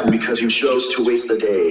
because you chose to waste the day.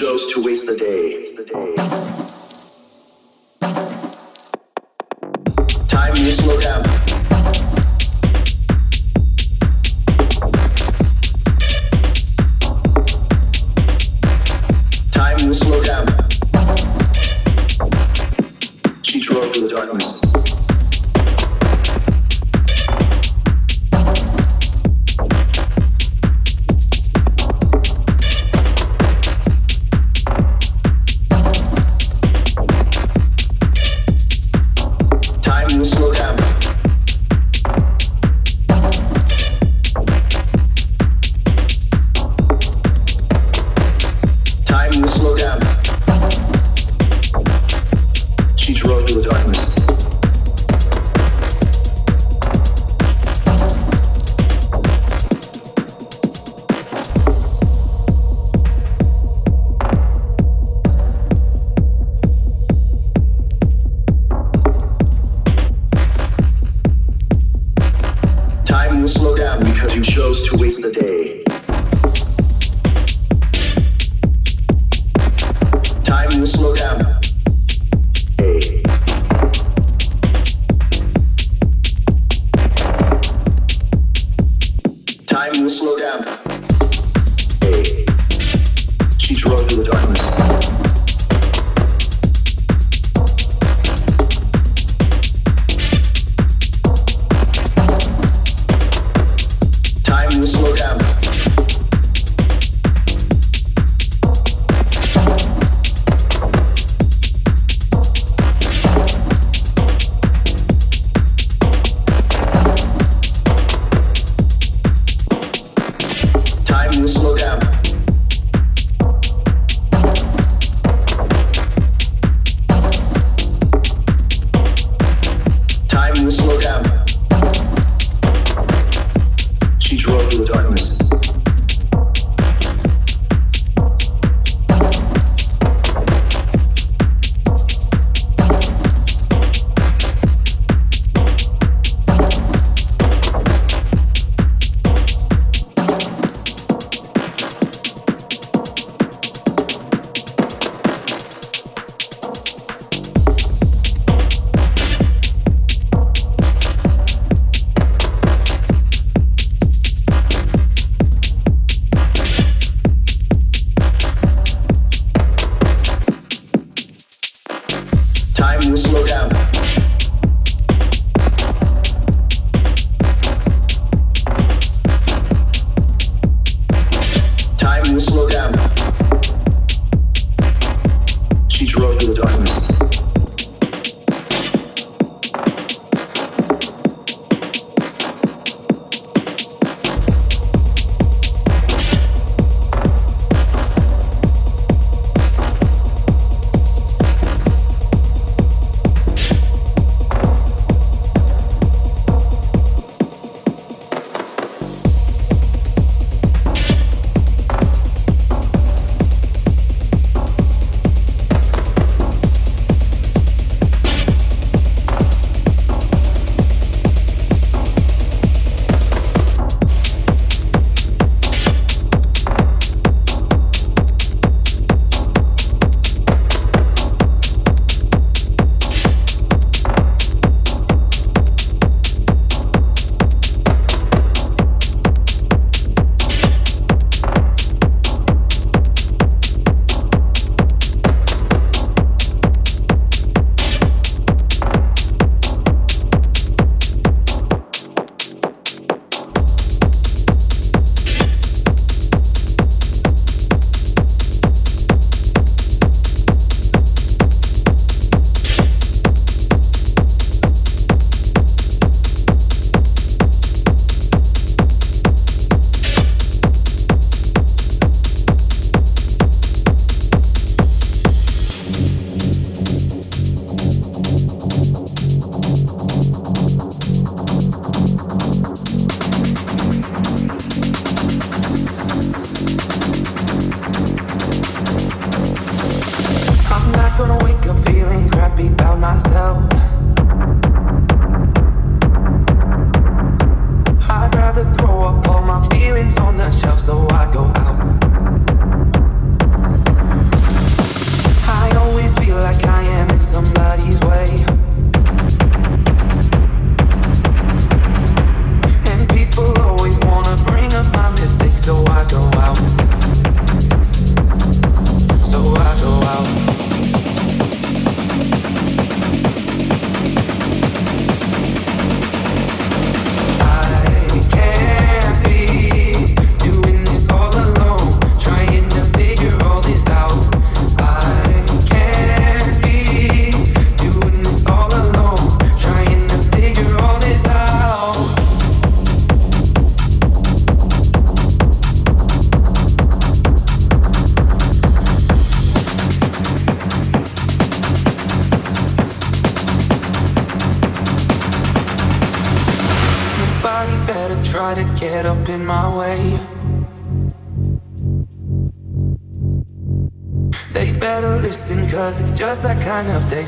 Down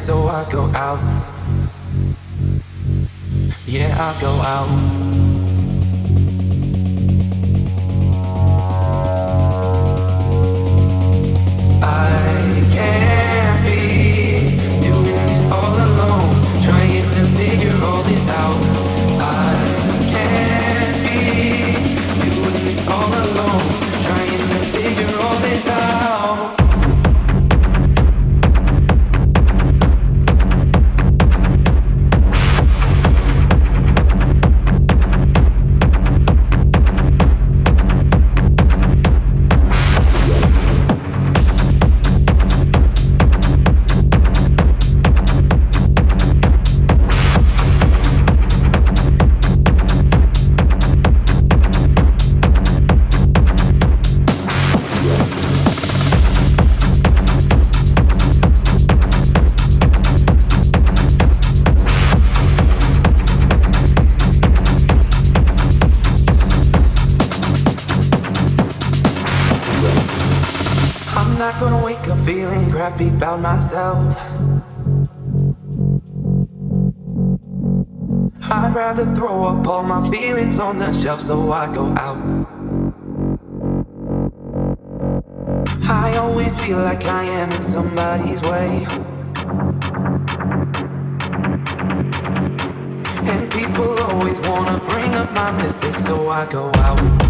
so I feelings on the shelf so I go out. I always feel like I am in somebody's way. And people always wanna bring up my mistakes, so I go out.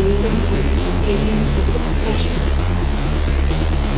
During the movie, aliens look suspicious.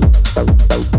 tầng tầng tầng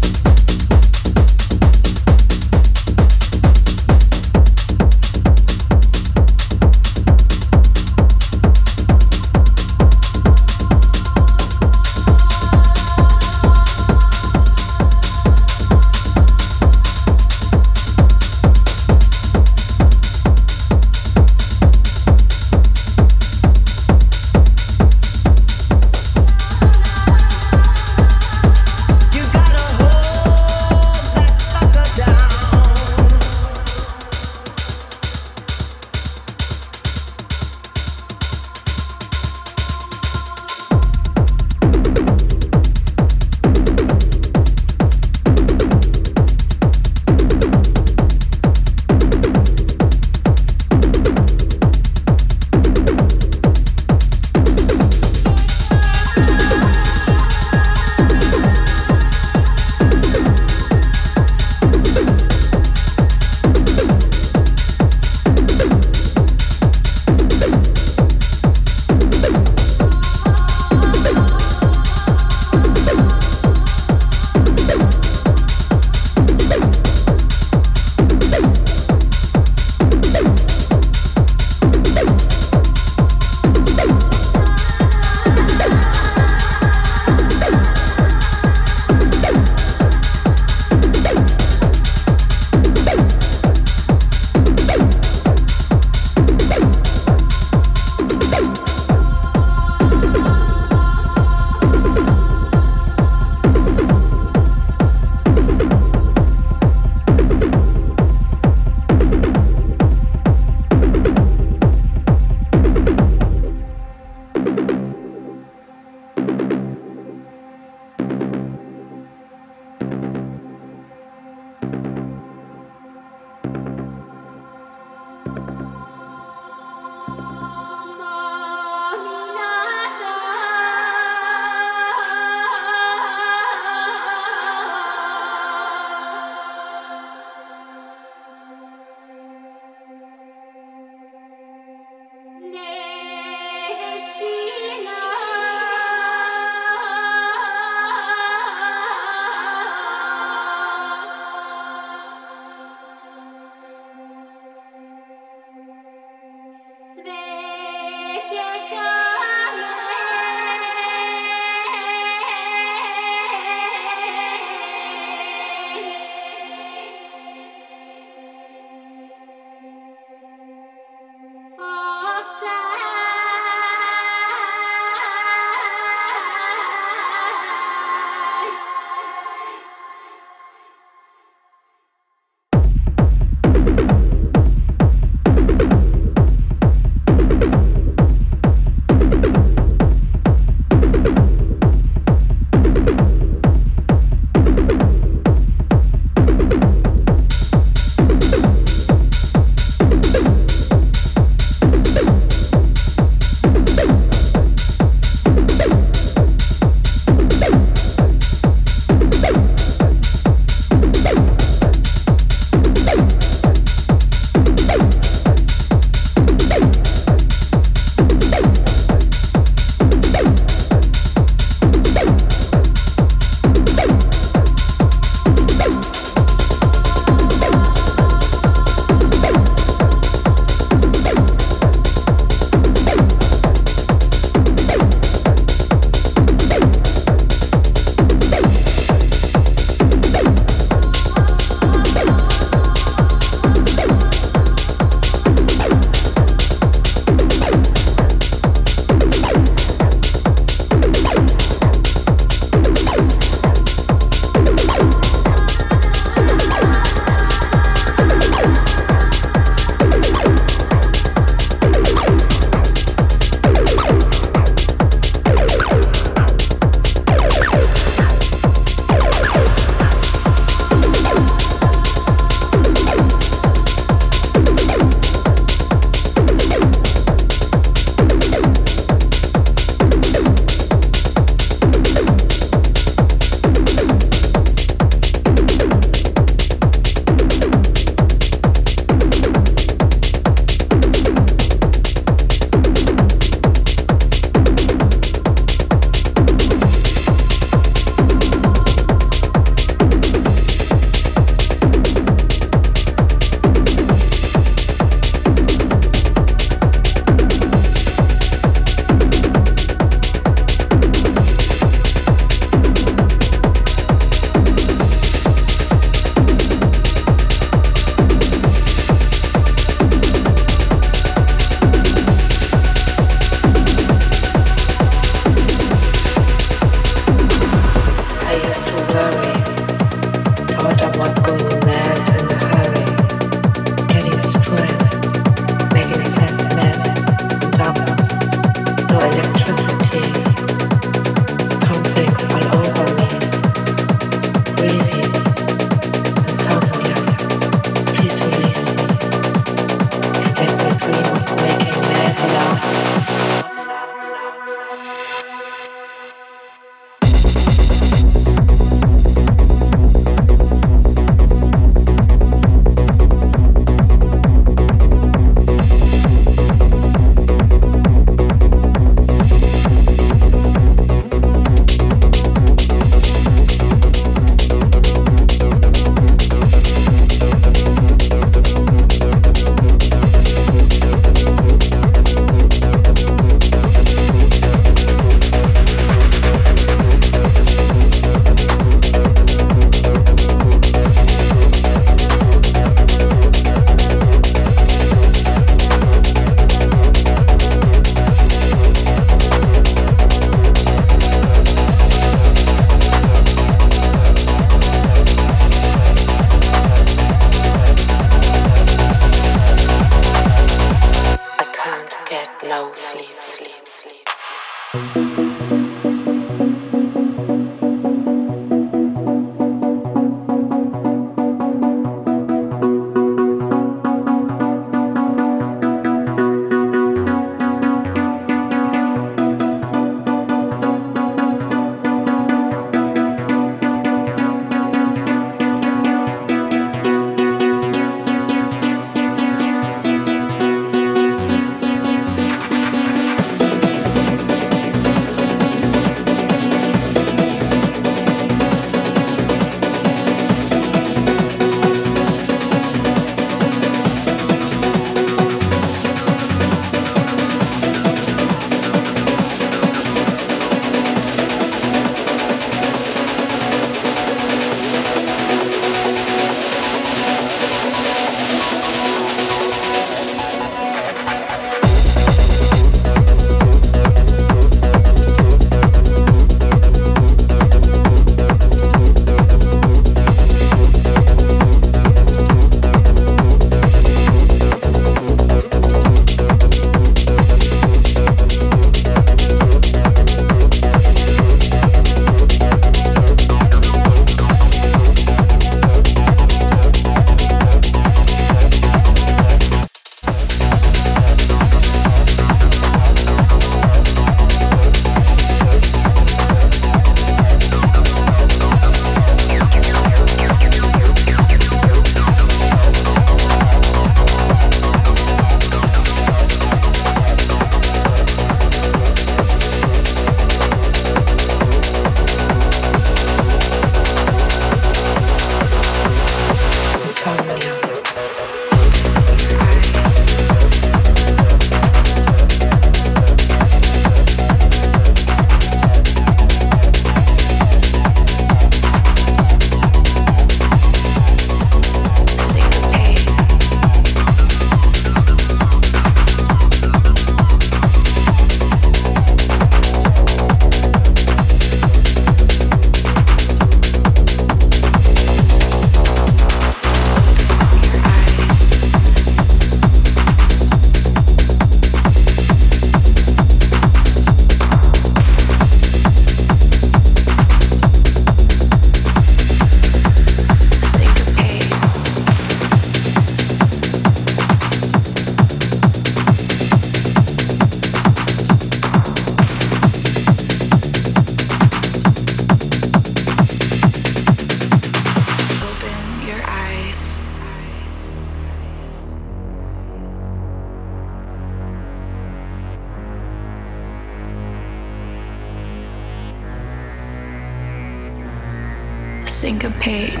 Syncopate.